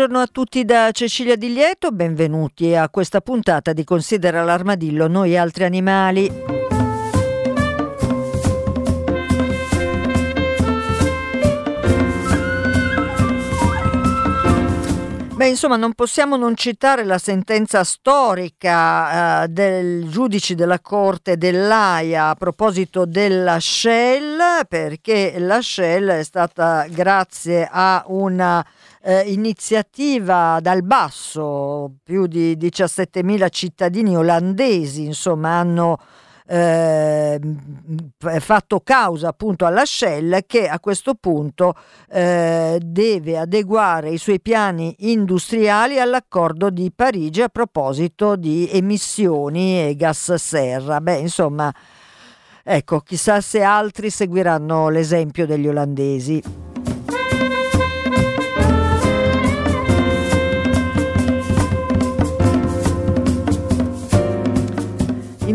Buongiorno, a tutti da Cecilia Di Lieto, benvenuti a questa puntata di Considera l'armadillo noi altri animali. Beh, insomma, non possiamo non citare la sentenza storica eh, del giudice della Corte dell'AIA a proposito della Shell, perché la Shell è stata grazie a una eh, iniziativa dal basso, più di 17.000 cittadini olandesi insomma hanno eh, fatto causa appunto alla Shell che a questo punto eh, deve adeguare i suoi piani industriali all'accordo di Parigi a proposito di emissioni e gas serra. Beh, insomma, ecco, chissà se altri seguiranno l'esempio degli olandesi.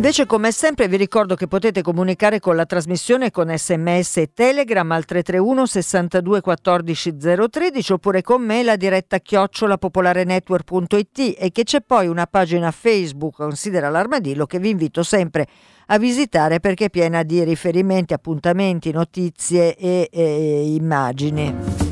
Invece come sempre vi ricordo che potete comunicare con la trasmissione con sms e telegram al 331 62 14 013 oppure con me la diretta chiocciolapopolarenetwork.it e che c'è poi una pagina Facebook Considera l'Armadillo che vi invito sempre a visitare perché è piena di riferimenti, appuntamenti, notizie e, e immagini.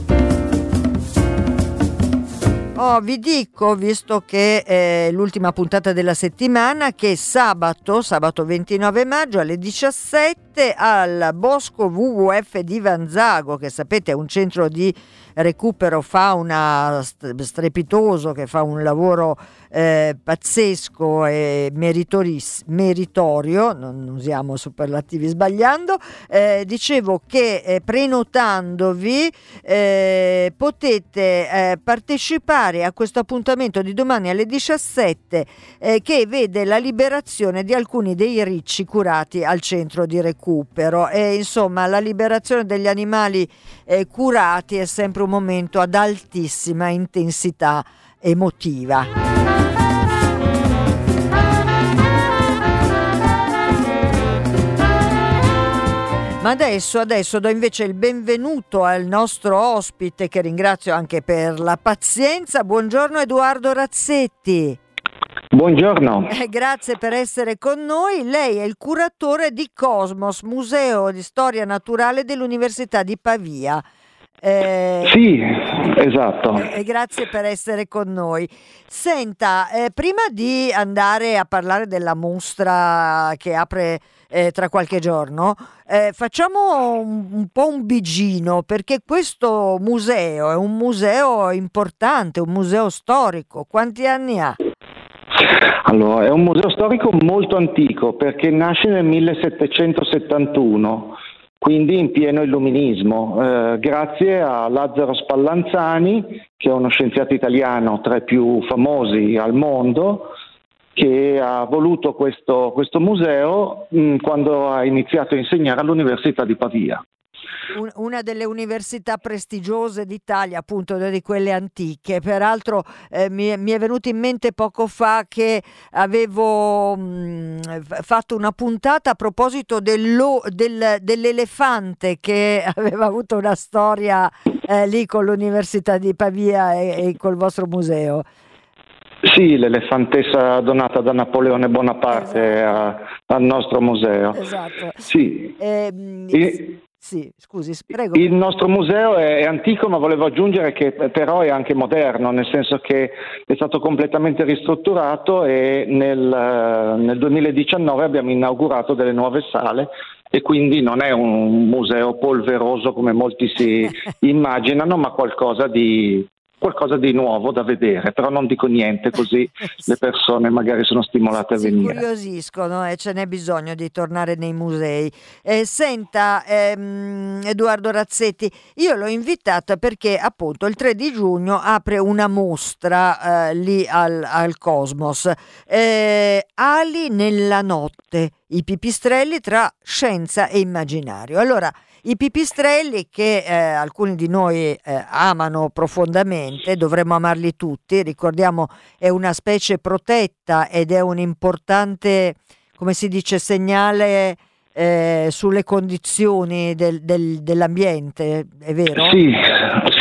Oh, vi dico, visto che è l'ultima puntata della settimana, che sabato, sabato 29 maggio alle 17 al Bosco WWF di Vanzago, che sapete è un centro di recupero fauna strepitoso, che fa un lavoro eh, pazzesco e meritorio, non usiamo superlativi sbagliando, eh, dicevo che eh, prenotandovi eh, potete eh, partecipare a questo appuntamento di domani alle 17 eh, che vede la liberazione di alcuni dei ricci curati al centro di recupero. E insomma la liberazione degli animali curati è sempre un momento ad altissima intensità emotiva. Ma adesso, adesso do invece il benvenuto al nostro ospite che ringrazio anche per la pazienza. Buongiorno Edoardo Razzetti. Buongiorno. Eh, grazie per essere con noi. Lei è il curatore di Cosmos, Museo di Storia Naturale dell'Università di Pavia. Eh, sì, esatto. E eh, grazie per essere con noi. Senta, eh, prima di andare a parlare della mostra che apre eh, tra qualche giorno, eh, facciamo un, un, po' un bigino perché questo museo è un museo importante, un museo storico. Quanti anni ha? Allora, è un museo storico molto antico perché nasce nel 1771 quindi in pieno illuminismo, eh, grazie a Lazzaro Spallanzani, che è uno scienziato italiano tra i più famosi al mondo, che ha voluto questo, questo museo mh, quando ha iniziato a insegnare all'Università di Pavia una delle università prestigiose d'Italia, appunto di quelle antiche. Peraltro eh, mi, mi, è venuto in mente poco fa che avevo mh, mm, fatto una puntata a proposito del, dell'elefante che aveva avuto una storia eh, lì con l'Università di Pavia e, e col vostro museo. Sì, l'elefantessa donata da Napoleone Bonaparte esatto. a, al nostro museo. Esatto. Sì. Eh, e, sì, scusi, prego. Il nostro museo è, antico, ma volevo aggiungere che però è anche moderno, nel senso che è stato completamente ristrutturato e nel, nel 2019 abbiamo inaugurato delle nuove sale e quindi non è un museo polveroso come molti si immaginano, ma qualcosa di, qualcosa di nuovo da vedere, però non dico niente così le persone magari sono stimolate a venire. Si curiosiscono e ce n'è bisogno di tornare nei musei. Eh, senta ehm, Edoardo Razzetti, io l'ho invitata perché appunto il 3 di giugno apre una mostra eh, lì al, al Cosmos, eh, Ali nella notte, i pipistrelli tra scienza e immaginario. Allora, i pipistrelli che eh, alcuni di noi eh, amano profondamente, dovremmo amarli tutti, ricordiamo è una specie protetta ed è un importante, come si dice, segnale eh, sulle condizioni del, del, dell'ambiente, è vero? Sì,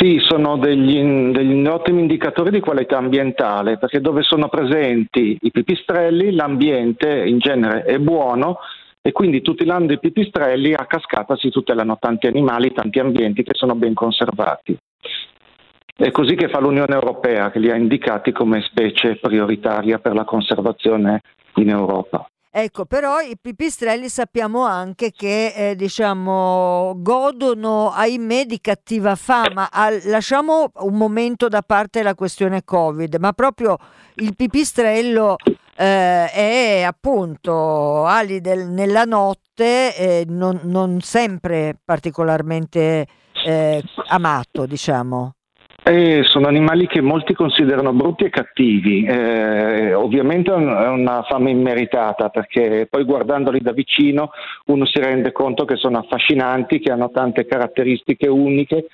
sì sono degli, degli, ottimi indicatori di qualità ambientale, perché dove sono presenti i pipistrelli l'ambiente in genere è buono e quindi tutelando i pipistrelli a cascata si tutelano tanti animali, tanti ambienti che sono ben conservati. È così che fa l'Unione Europea, che li ha indicati come specie prioritaria per la conservazione in Europa. Ecco, però i pipistrelli sappiamo anche che eh, diciamo, godono, ahimè, di cattiva fama. Al, lasciamo un momento da parte la questione Covid, ma proprio il pipistrello eh, è appunto ali del, nella notte, eh, non, non, sempre particolarmente eh, amato, diciamo. Eh, sono animali che molti considerano brutti e cattivi, eh, ovviamente è una fama immeritata perché poi guardandoli da vicino uno si rende conto che sono affascinanti, che hanno tante caratteristiche uniche,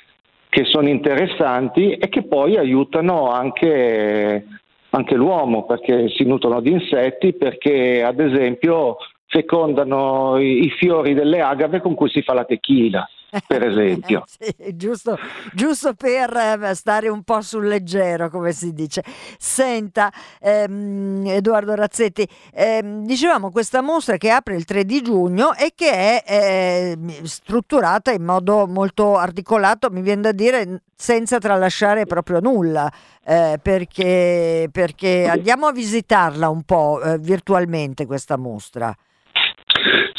che sono interessanti e che poi aiutano anche anche l'uomo perché si nutrono di insetti, perché ad esempio fecondano i, i fiori delle agave con cui si fa la tequila per esempio. sì, giusto, giusto, per eh, stare un po' sul leggero, come si dice. Senta, ehm, Edoardo Razzetti, ehm, dicevamo questa mostra che apre il 3 di giugno e che è eh, strutturata in modo molto articolato, mi viene da dire, senza tralasciare proprio nulla, eh, perché, perché, andiamo a visitarla un po' eh, virtualmente questa mostra.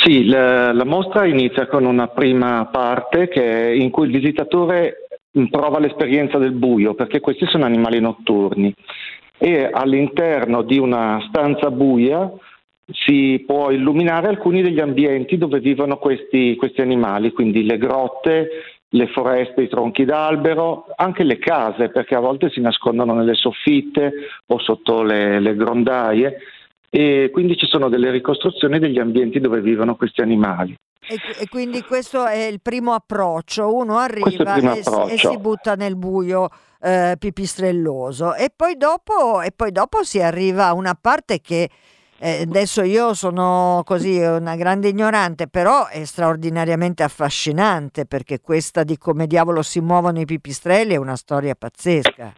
Sì, la, la, mostra inizia con una prima parte in cui il visitatore prova l'esperienza del buio, perché questi sono animali notturni. E all'interno di una stanza buia si può illuminare alcuni degli ambienti dove vivono questi, questi animali, quindi le grotte, le foreste, i tronchi d'albero, anche le case, perché a volte si nascondono nelle soffitte o sotto le, le grondaie e quindi ci sono delle ricostruzioni degli ambienti dove vivono questi animali. E, e quindi questo è il primo approccio, uno arriva e, e, si butta nel buio eh, pipistrelloso e poi, dopo, e poi dopo si arriva a una parte che eh, adesso io sono così una grande ignorante, però è straordinariamente affascinante perché questa di come diavolo si muovono i pipistrelli è una storia pazzesca.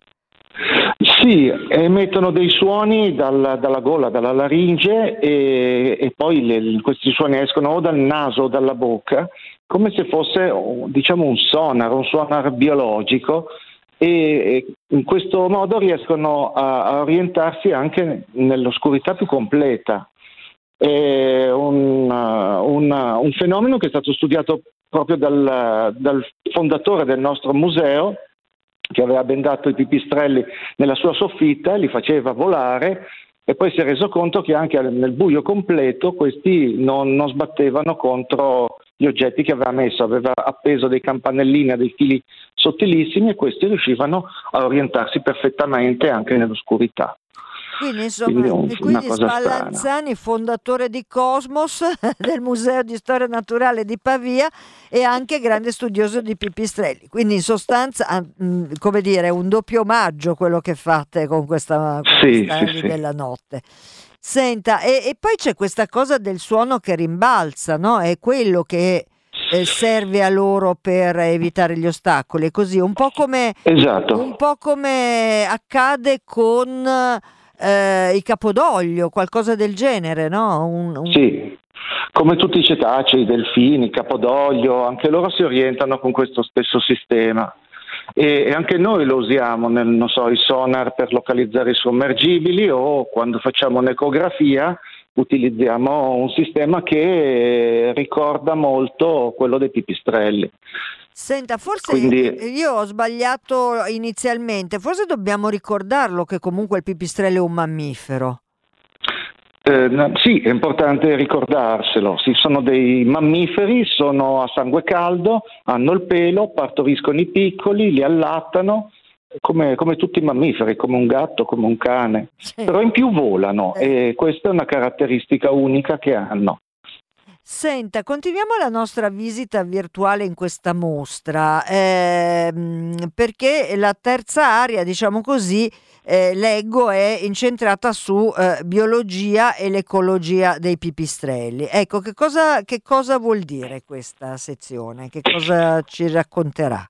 Sì, emettono dei suoni dal, dalla gola, dalla laringe e, e poi le, questi suoni escono o dal naso o dalla bocca come se fosse diciamo, un sonar, un sonar biologico e in questo modo riescono a, a orientarsi anche nell'oscurità più completa. È un, un, un fenomeno che è stato studiato proprio dal, dal fondatore del nostro museo, che aveva bendato i pipistrelli nella sua soffitta, li faceva volare e poi si è reso conto che anche nel buio completo questi non, non sbattevano contro gli oggetti che aveva messo, aveva appeso dei campanellini a dei fili sottilissimi e questi riuscivano a orientarsi perfettamente anche nell'oscurità. Quindi insomma, quindi, quindi Spallanzani, fondatore di Cosmos, del Museo di Storia Naturale di Pavia e anche grande studioso di pipistrelli. Quindi in sostanza, come dire, un doppio omaggio quello che fate con questa, con sì, questa sì, della notte. Senta, e, e, poi c'è questa cosa del suono che rimbalza, no? È quello che eh, serve a loro per evitare gli ostacoli. Così, un po' come, esatto. un po come accade con eh, i capodoglio, qualcosa del genere, no? Un, un... Sì, come tutti i cetacei, i delfini, capodoglio, anche loro si orientano con questo stesso sistema. E, anche noi lo usiamo nel, non so, i sonar per localizzare i sommergibili o quando facciamo un'ecografia utilizziamo un sistema che ricorda molto quello dei pipistrelli. Senta, forse Quindi... io ho sbagliato inizialmente, forse dobbiamo ricordarlo che comunque il pipistrello è un mammifero. Eh, sì, è importante ricordarselo. Sì, sono dei mammiferi, sono a sangue caldo, hanno il pelo, partoriscono i piccoli, li allattano, come, come tutti i mammiferi, come un gatto, come un cane. Sì. Però in più volano eh. e questa è una caratteristica unica che hanno. Senta, continuiamo la nostra visita virtuale in questa mostra, ehm, perché la terza area, diciamo così, eh, leggo è incentrata su eh, biologia e l'ecologia dei pipistrelli. Ecco, che cosa, che cosa vuol dire questa sezione? Che cosa ci racconterà?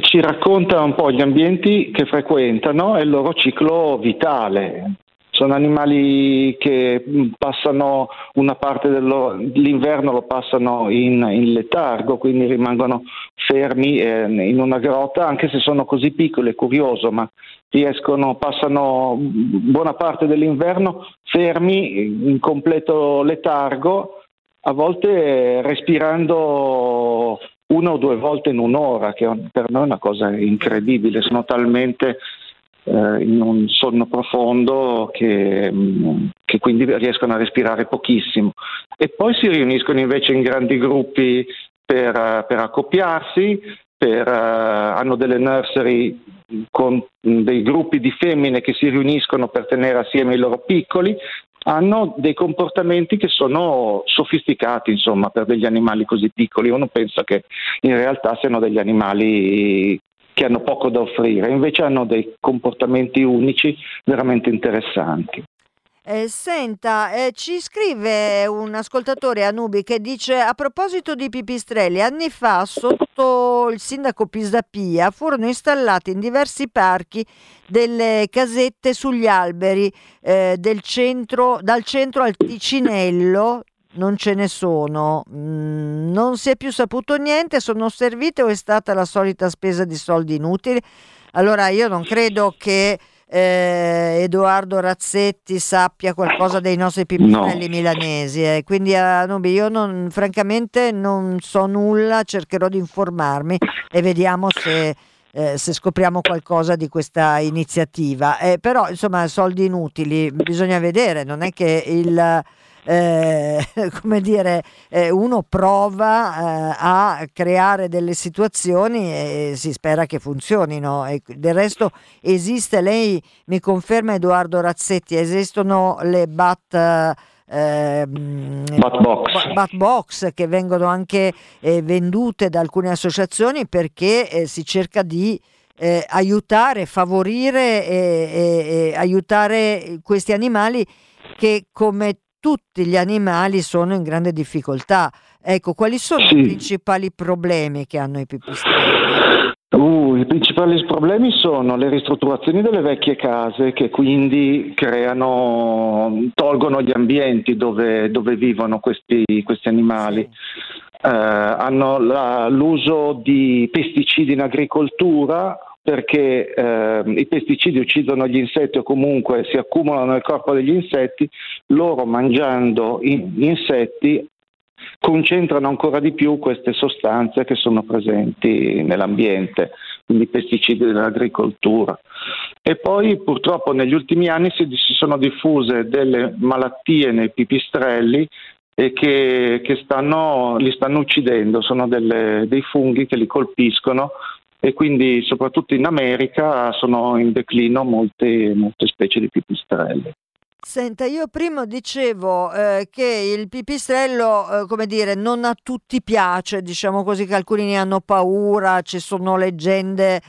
Ci racconta un po' gli ambienti che frequentano e il loro ciclo vitale. Sono animali che passano una parte dell'inverno lo passano in, in, letargo, quindi rimangono fermi eh, in una grotta, anche se sono così piccoli, è curioso, ma riescono, passano buona parte dell'inverno fermi in completo letargo, a volte respirando una o due volte in un'ora, che per noi è una cosa incredibile, sono talmente in un sonno profondo che, mm, che, quindi riescono a respirare pochissimo. E poi si riuniscono invece in grandi gruppi per, per accoppiarsi, per, uh, hanno delle nursery con dei gruppi di femmine che si riuniscono per tenere assieme i loro piccoli, hanno dei comportamenti che sono sofisticati, insomma, per degli animali così piccoli. Uno pensa che in realtà siano degli animali che hanno poco da offrire, invece hanno dei comportamenti unici veramente interessanti. Eh, senta, eh, ci scrive un ascoltatore Anubi che dice a proposito di pipistrelli, anni fa sotto il sindaco Pisapia furono installati in diversi parchi delle casette sugli alberi eh, del centro, dal centro al Ticinello non ce ne sono, mm, non si è più saputo niente, sono servite o è stata la solita spesa di soldi inutili? Allora io non credo che eh, Edoardo Razzetti sappia qualcosa dei nostri pipistrelli no. milanesi, eh. quindi Anubi io non, francamente non so nulla, cercherò di informarmi e vediamo se... Eh, se scopriamo qualcosa di questa iniziativa. Eh, però, insomma, soldi inutili, bisogna vedere, non è che il, eh, come dire, eh, uno prova eh, a creare delle situazioni e si spera che funzionino. E del resto esiste, lei mi conferma Edoardo Razzetti, esistono le BAT. Eh, bat, box. bat box che vengono anche eh, vendute da alcune associazioni perché eh, si cerca di eh, aiutare, favorire e aiutare questi animali che come tutti gli animali sono in grande difficoltà. Ecco, quali sono sì. i principali problemi che hanno i pipistrelli? Uh, I principali problemi sono le ristrutturazioni delle vecchie case che quindi creano, tolgono gli ambienti dove, dove vivono questi, questi animali. Sì. Uh, hanno la, l'uso di pesticidi in agricoltura perché eh, i pesticidi uccidono gli insetti o comunque si accumulano nel corpo degli insetti, loro mangiando insetti concentrano ancora di più queste sostanze che sono presenti nell'ambiente, quindi i pesticidi dell'agricoltura. E poi purtroppo negli ultimi anni si, si sono diffuse delle malattie nei pipistrelli e che, che stanno, li stanno uccidendo, sono delle, dei funghi che li colpiscono e quindi soprattutto in America sono in declino molte, molte specie di pipistrelli. Senta, io prima dicevo eh, che il pipistrello, eh, come dire, non a tutti piace, diciamo così, che alcuni ne hanno paura, ci sono leggende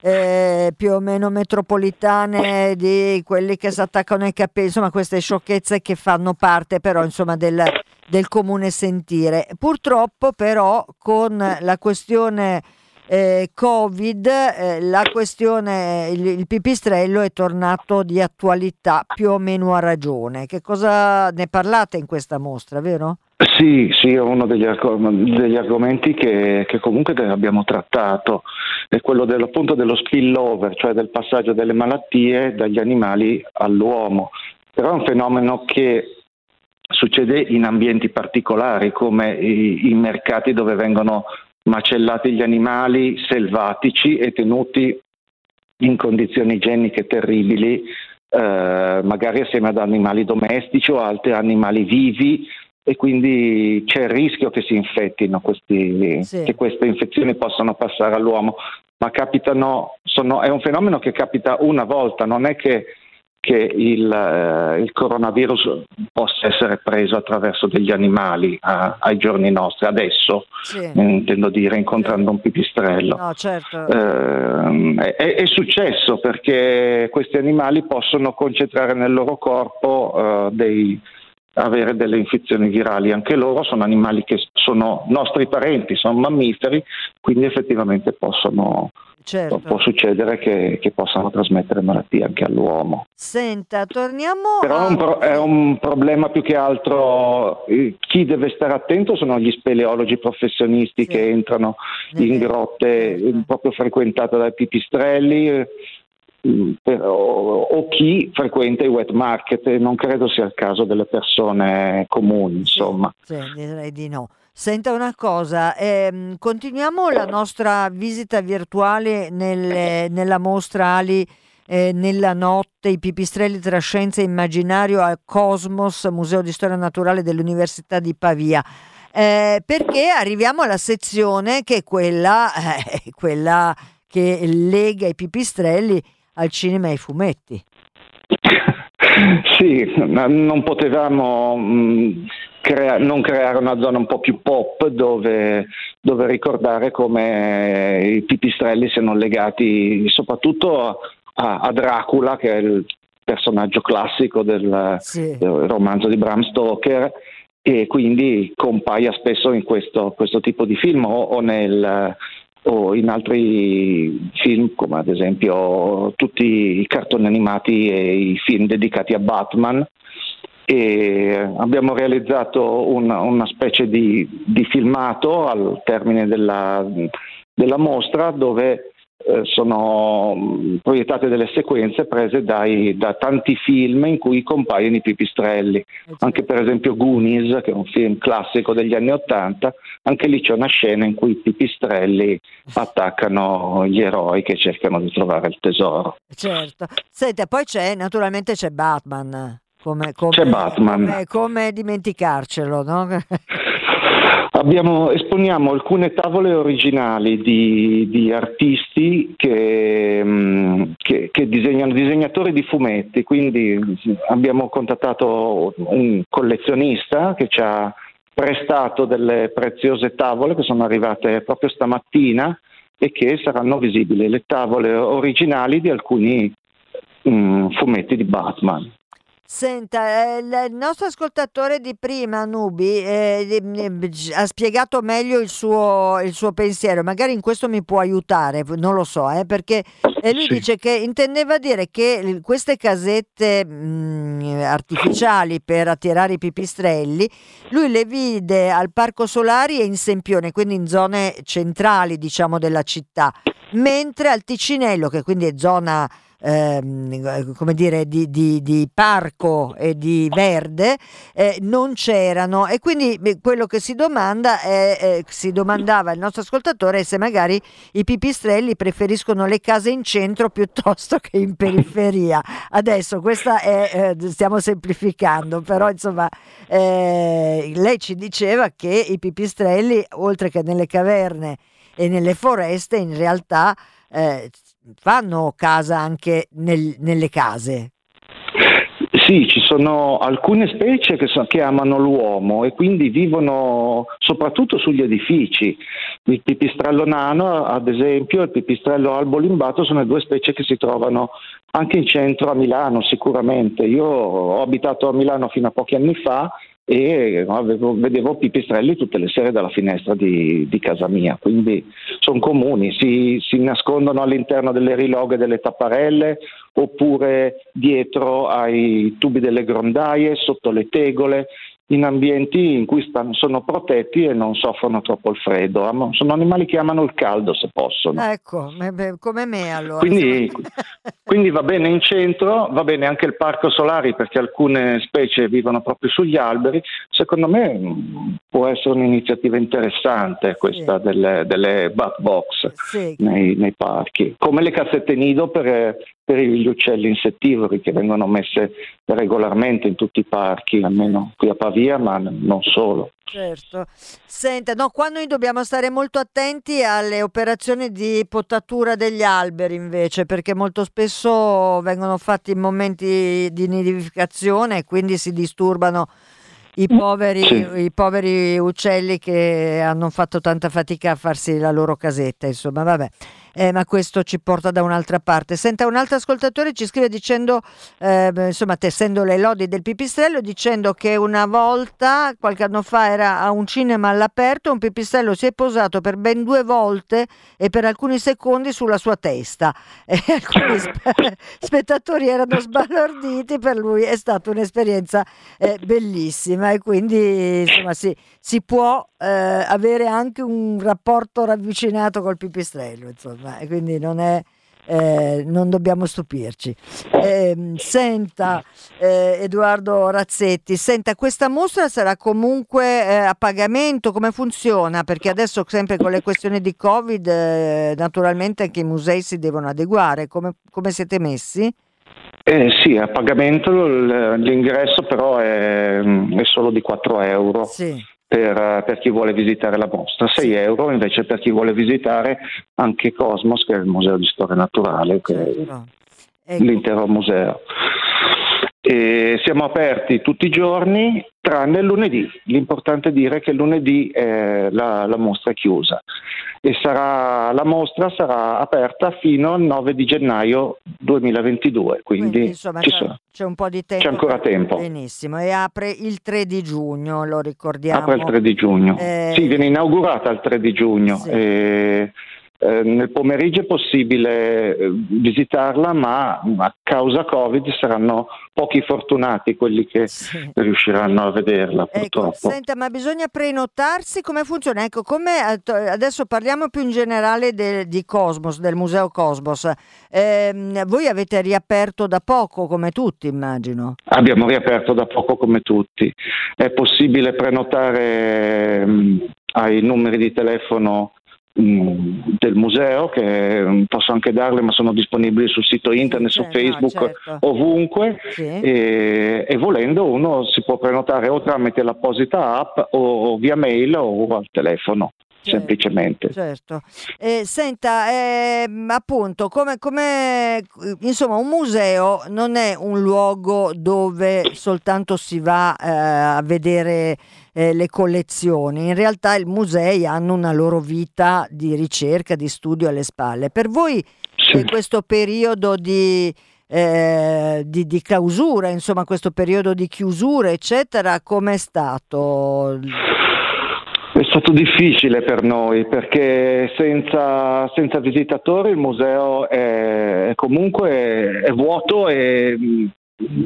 eh, più o meno metropolitane di quelli che si attaccano ai capelli, insomma queste sciocchezze che fanno parte però insomma del, del comune sentire. Purtroppo però con la questione eh, Covid eh, la questione, il, il, pipistrello è tornato di attualità più o meno a ragione. Che cosa ne parlate in questa mostra, vero? Sì, sì, è uno degli, degli argomenti che, che, comunque abbiamo trattato, è quello del, appunto dello spillover, cioè del passaggio delle malattie dagli animali all'uomo. Però è un fenomeno che succede in ambienti particolari come i, i mercati dove vengono macellati gli animali selvatici e tenuti in condizioni igieniche terribili, eh, magari assieme ad animali domestici o altri animali vivi e quindi c'è il rischio che si infettino questi, sì. che queste infezioni possano passare all'uomo, ma capitano, sono, è un fenomeno che capita una volta, non è che che il, eh, il, coronavirus possa essere preso attraverso degli animali a, ai giorni nostri, adesso sì. intendo dire incontrando un pipistrello. No, certo. eh, è, è, successo perché questi animali possono concentrare nel loro corpo eh, dei, avere delle infezioni virali. Anche loro sono animali che sono nostri parenti, sono mammiferi, quindi effettivamente possono, certo. può succedere che, che, possano trasmettere malattie anche all'uomo. Senta, torniamo Però a... è, un pro- è un problema più che altro, eh, chi deve stare attento sono gli speleologi professionisti sì. che entrano in grotte certo. proprio frequentate dai pipistrelli per, o, o, chi frequenta i wet market, non credo sia il caso delle persone comuni, insomma. Sì, sì direi di no. Senta una cosa, ehm, continuiamo la nostra visita virtuale nel, nella mostra Ali eh, nella notte, i pipistrelli tra scienza e immaginario al Cosmos, Museo di Storia Naturale dell'Università di Pavia. Eh, perché arriviamo alla sezione che è quella, eh, quella che lega i pipistrelli al cinema e ai fumetti. sì, non potevamo mm, crea- non creare una zona un po' più pop dove, dove ricordare come i pipistrelli siano legati soprattutto a, a Dracula, che è il personaggio classico del, sì. del romanzo di Bram Stoker e quindi compaia spesso in questo, questo tipo di film o, o nel o in altri film come ad esempio tutti i cartoni animati e i film dedicati a Batman. E abbiamo realizzato una, una specie di, di, filmato al termine della, della mostra dove sono mm, proiettate delle sequenze prese dai, da tanti film in cui compaiono i pipistrelli. Anche per esempio Goonies, che è un film classico degli anni Ottanta, anche lì c'è una scena in cui i pipistrelli attaccano gli eroi che cercano di trovare il tesoro. Certo. Senta, poi c'è, naturalmente c'è Batman. Come, come, c'è Batman. Come, come dimenticarcelo, no? Abbiamo, esponiamo alcune tavole originali di, di artisti che, mm, che, che, disegnano, disegnatori di fumetti, quindi abbiamo contattato un collezionista che ci ha prestato delle preziose tavole che sono arrivate proprio stamattina e che saranno visibili, le tavole originali di alcuni um, fumetti di Batman. Senta, eh, il nostro ascoltatore di prima, Nubi, eh, ha spiegato meglio il suo, il suo, pensiero, magari in questo mi può aiutare, non lo so, eh, perché eh, lui sì. dice che intendeva dire che queste casette mh, artificiali per attirare i pipistrelli, lui le vide al Parco Solari e in Sempione, quindi in zone centrali diciamo della città, mentre al Ticinello, che quindi è zona ehm, come dire, di, di, di, parco e di verde eh, non c'erano e quindi quello che si domanda è, eh, si domandava il nostro ascoltatore se magari i pipistrelli preferiscono le case in centro piuttosto che in periferia. Adesso questa è, eh, stiamo semplificando, però insomma eh, lei ci diceva che i pipistrelli oltre che nelle caverne e nelle foreste in realtà eh, fanno casa anche nel, nelle case. Sì, ci sono alcune specie che, so, che, amano l'uomo e quindi vivono soprattutto sugli edifici. Il pipistrello nano, ad esempio, e il pipistrello albo limbato sono due specie che si trovano anche in centro a Milano, sicuramente. Io ho abitato a Milano fino a pochi anni fa e avevo, vedevo pipistrelli tutte le sere dalla finestra di, di casa mia, quindi sono comuni, si, si, nascondono all'interno delle riloghe delle tapparelle oppure dietro ai tubi delle grondaie, sotto le tegole, in ambienti in cui stanno, sono protetti e non soffrono troppo il freddo. Sono animali che amano il caldo se possono. Ecco, come me allora. Quindi, quindi, va bene in centro, va bene anche il parco solari perché alcune specie vivono proprio sugli alberi. Secondo me mm, può essere un'iniziativa interessante questa sì. delle, delle bat box sì. nei, nei, parchi, come le cassette nido per, per, gli uccelli insettivori che vengono messe regolarmente in tutti i parchi, almeno qui a Pavia, ma non solo. Certo. Senta, no, qua noi dobbiamo stare molto attenti alle operazioni di potatura degli alberi invece, perché molto spesso vengono fatti in momenti di nidificazione e quindi si disturbano i poveri, sì. i poveri uccelli che hanno fatto tanta fatica a farsi la loro casetta, insomma, vabbè eh, ma questo ci porta da un'altra parte. Senta, un altro ascoltatore ci scrive dicendo, eh, insomma, tessendo le lodi del pipistrello, dicendo che una volta, qualche anno fa, era a un cinema all'aperto, un pipistrello si è posato per ben due volte e per alcuni secondi sulla sua testa. E alcuni spe- spettatori erano sbalorditi, per lui è stata un'esperienza eh, bellissima e quindi insomma si, si può eh, avere anche un rapporto ravvicinato col pipistrello. Insomma insomma, e quindi non è... Eh, non dobbiamo stupirci. Eh, senta eh, Edoardo Razzetti, senta questa mostra sarà comunque eh, a pagamento, come funziona? Perché adesso sempre con le questioni di Covid eh, naturalmente anche i musei si devono adeguare, come, come siete messi? Eh, sì, a pagamento l'ingresso però è, è, solo di 4 euro. Sì per, per, chi vuole visitare la mostra, 6 euro invece per chi vuole visitare anche Cosmos, che è il museo di storia naturale, che certo. ecco. l'intero museo. E siamo aperti tutti i giorni tranne il lunedì. L'importante è dire che il lunedì eh, la, la, mostra è chiusa e sarà, la mostra sarà aperta fino al 9 di gennaio 2022, quindi, quindi insomma, c'è, c'è, un po' di tempo. C'è ancora tempo. Benissimo, e apre il 3 di giugno, lo ricordiamo. Apre il 3 di giugno. Eh... Sì, viene inaugurata il 3 di giugno. Sì. E eh, nel pomeriggio è possibile eh, visitarla, ma a causa Covid saranno pochi fortunati quelli che sì. riusciranno a vederla ecco, purtroppo. Ecco, senta, ma bisogna prenotarsi? Come funziona? Ecco, come, adesso parliamo più in generale de, di Cosmos, del Museo Cosmos. Eh, voi avete riaperto da poco, come tutti immagino? Abbiamo riaperto da poco come tutti. È possibile prenotare mh, ai numeri di telefono Mm, del museo che mm, posso anche darle ma sono disponibili sul sito internet, su Facebook, no, certo. ovunque sì. e, e, volendo uno si può prenotare o tramite l'apposita app o, o via mail o al telefono. Certo, semplicemente. Certo. Eh, senta, eh, appunto, come, come, insomma, un museo non è un luogo dove soltanto si va eh, a vedere eh, le collezioni, in realtà i musei hanno una loro vita di ricerca, di studio alle spalle. Per voi sì. in questo periodo di, eh, di, di clausura, insomma, questo periodo di chiusura, eccetera, com'è stato? È stato difficile per noi perché senza, senza visitatori il museo è, comunque è vuoto e mm,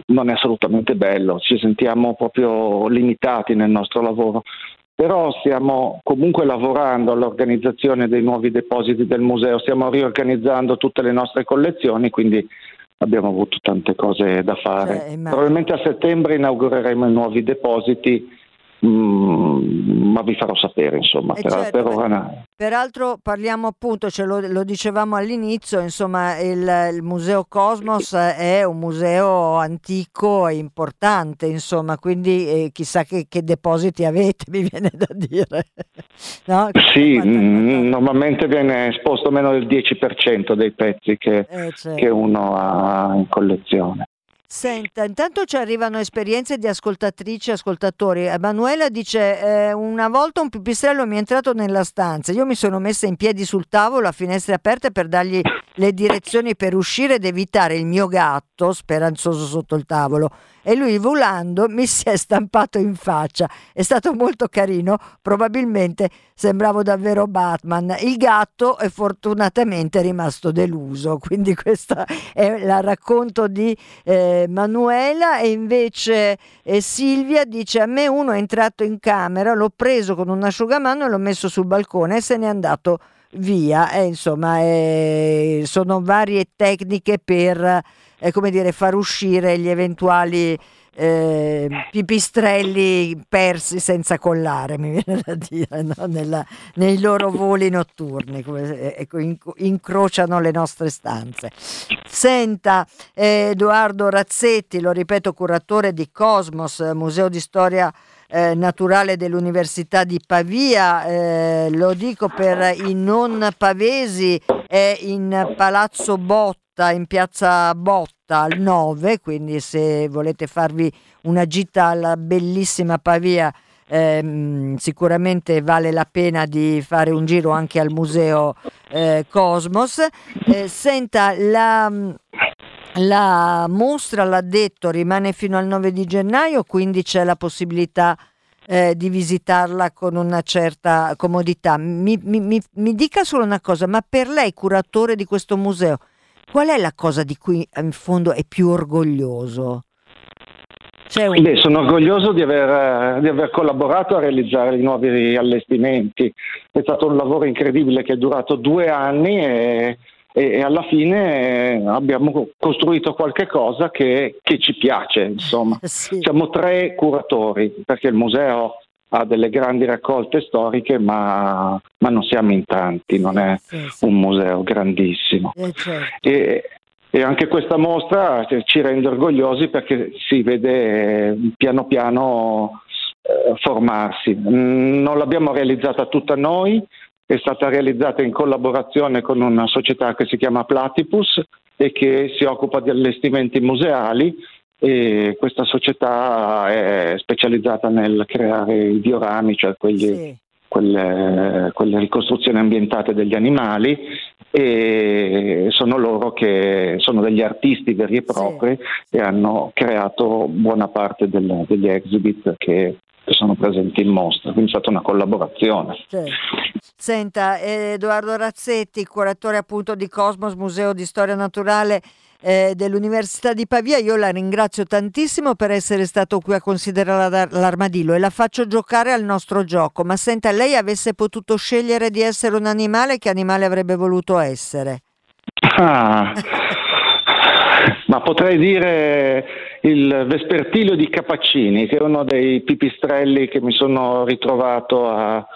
non è assolutamente bello, ci sentiamo proprio limitati nel nostro lavoro. Però stiamo comunque lavorando all'organizzazione dei nuovi depositi del museo, stiamo riorganizzando tutte le nostre collezioni, quindi abbiamo avuto tante cose da fare. Cioè, Probabilmente a settembre inaugureremo i nuovi depositi Mm, ma vi farò sapere insomma per, certo, per ora peraltro parliamo appunto ce lo, lo dicevamo all'inizio insomma il, il, museo Cosmos è un museo antico e importante insomma quindi eh, chissà che, che, depositi avete mi viene da dire no? sì mm, normalmente viene esposto meno del 10% dei pezzi che, eh, certo. che uno ha in collezione Senta, intanto ci arrivano esperienze di ascoltatrici e ascoltatori. Emanuela dice: eh, Una volta un pipistrello mi è entrato nella stanza. Io mi sono messa in piedi sul tavolo a finestre aperte per dargli le direzioni per uscire ed evitare il mio gatto, speranzoso sotto il tavolo, e lui volando mi si è stampato in faccia. È stato molto carino, probabilmente sembravo davvero Batman. Il gatto è fortunatamente rimasto deluso, quindi questo è il racconto di eh, Manuela e invece eh, Silvia dice a me uno è entrato in camera, l'ho preso con un asciugamano e l'ho messo sul balcone e se n'è andato via. E, insomma, eh, sono varie tecniche per eh, come dire, far uscire gli eventuali eh, pipistrelli persi senza collare, mi viene da dire, no? Nella, nei loro voli notturni, come, ecco, incrociano le nostre stanze. Senta, eh, Edoardo Razzetti, lo ripeto, curatore di Cosmos, Museo di Storia eh, Naturale dell'Università di Pavia, eh, lo dico per i non pavesi, è in Palazzo Botta, in piazza Botta al 9, quindi se volete farvi una gita alla bellissima Pavia, ehm, sicuramente vale la pena di fare un giro anche al museo eh, Cosmos. Eh, senta, la, la mostra, l'ha detto, rimane fino al 9 di gennaio, quindi c'è la possibilità eh, di visitarla con una certa comodità. Mi, mi, mi, mi dica solo una cosa, ma per lei, curatore di questo museo, Qual è la cosa di cui in fondo è più orgoglioso? Un... Beh, sono orgoglioso di aver, di aver, collaborato a realizzare i nuovi allestimenti. È stato un lavoro incredibile che è durato due anni e, e, alla fine abbiamo costruito qualche cosa che, che ci piace. Insomma. sì. Siamo tre curatori perché il museo ha delle grandi raccolte storiche, ma, ma non siamo in tanti, non è sì, sì. un museo grandissimo. Eh, certo. e, e, anche questa mostra ci rende orgogliosi perché si vede eh, piano piano eh, formarsi. Mm, non l'abbiamo realizzata tutta noi, è stata realizzata in collaborazione con una società che si chiama Platypus e che si occupa di allestimenti museali e questa società è specializzata nel creare i diorami, cioè quelli, sì. quelle, quelle, ricostruzioni ambientate degli animali e sono loro che sono degli artisti veri e propri sì. e hanno creato buona parte del, degli exhibit che, sono presenti in mostra, quindi è stata una collaborazione. Sì. Senta, Edoardo Razzetti, curatore appunto di Cosmos, Museo di Storia Naturale eh, dell'Università di Pavia. Io la ringrazio tantissimo per essere stato qui a considerare l'armadillo e la faccio giocare al nostro gioco. Ma senta, lei avesse potuto scegliere di essere un animale, che animale avrebbe voluto essere? Ah, ma potrei dire il vespertilio di Capaccini, che è uno dei pipistrelli che mi sono ritrovato a, a,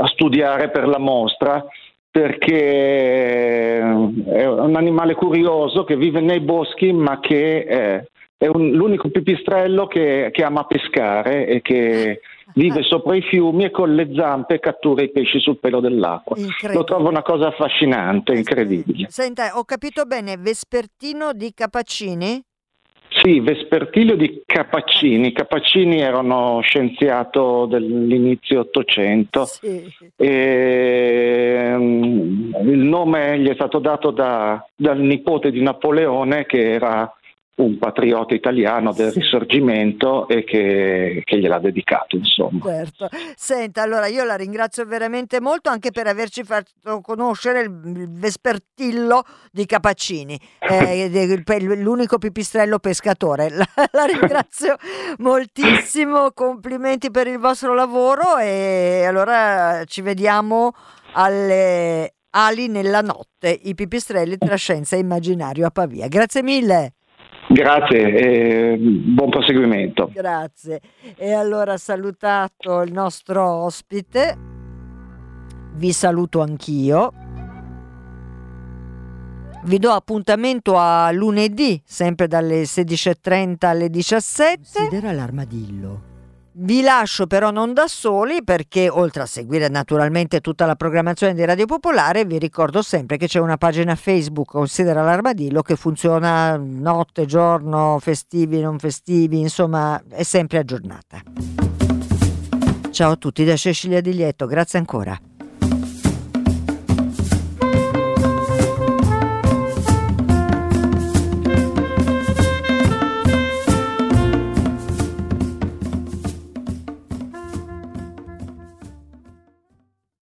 a studiare per la mostra perché è un animale curioso che vive nei boschi ma che è, è un, l'unico pipistrello che, che, ama pescare e che vive sopra i fiumi e con le zampe cattura i pesci sul pelo dell'acqua. Lo trovo una cosa affascinante, incredibile. Senta, ho capito bene, Vespertino di Capaccini? Sì, Vespertilio di Capaccini. Capaccini era uno scienziato dell'inizio Ottocento. Sì. E, um, il nome gli è stato dato da, dal nipote di Napoleone che era un patriota italiano del risorgimento e che, che, gliel'ha dedicato insomma. Certo. Senta, allora io la ringrazio veramente molto anche per averci fatto conoscere il vespertillo di Capaccini, eh, l'unico pipistrello pescatore. La, la ringrazio moltissimo, complimenti per il vostro lavoro e allora ci vediamo alle ali nella notte, i pipistrelli tra scienza e immaginario a Pavia. Grazie mille. Grazie e buon proseguimento. Grazie. E allora salutato il nostro ospite, vi saluto anch'io. Vi do appuntamento a lunedì, sempre dalle 16.30 alle 17. Considera l'armadillo vi lascio però non da soli perché oltre a seguire naturalmente tutta la programmazione di Radio Popolare vi ricordo sempre che c'è una pagina Facebook Considera l'Armadillo che funziona notte, giorno, festivi, non festivi, insomma è sempre aggiornata. Ciao a tutti da Cecilia Di Lieto, grazie ancora.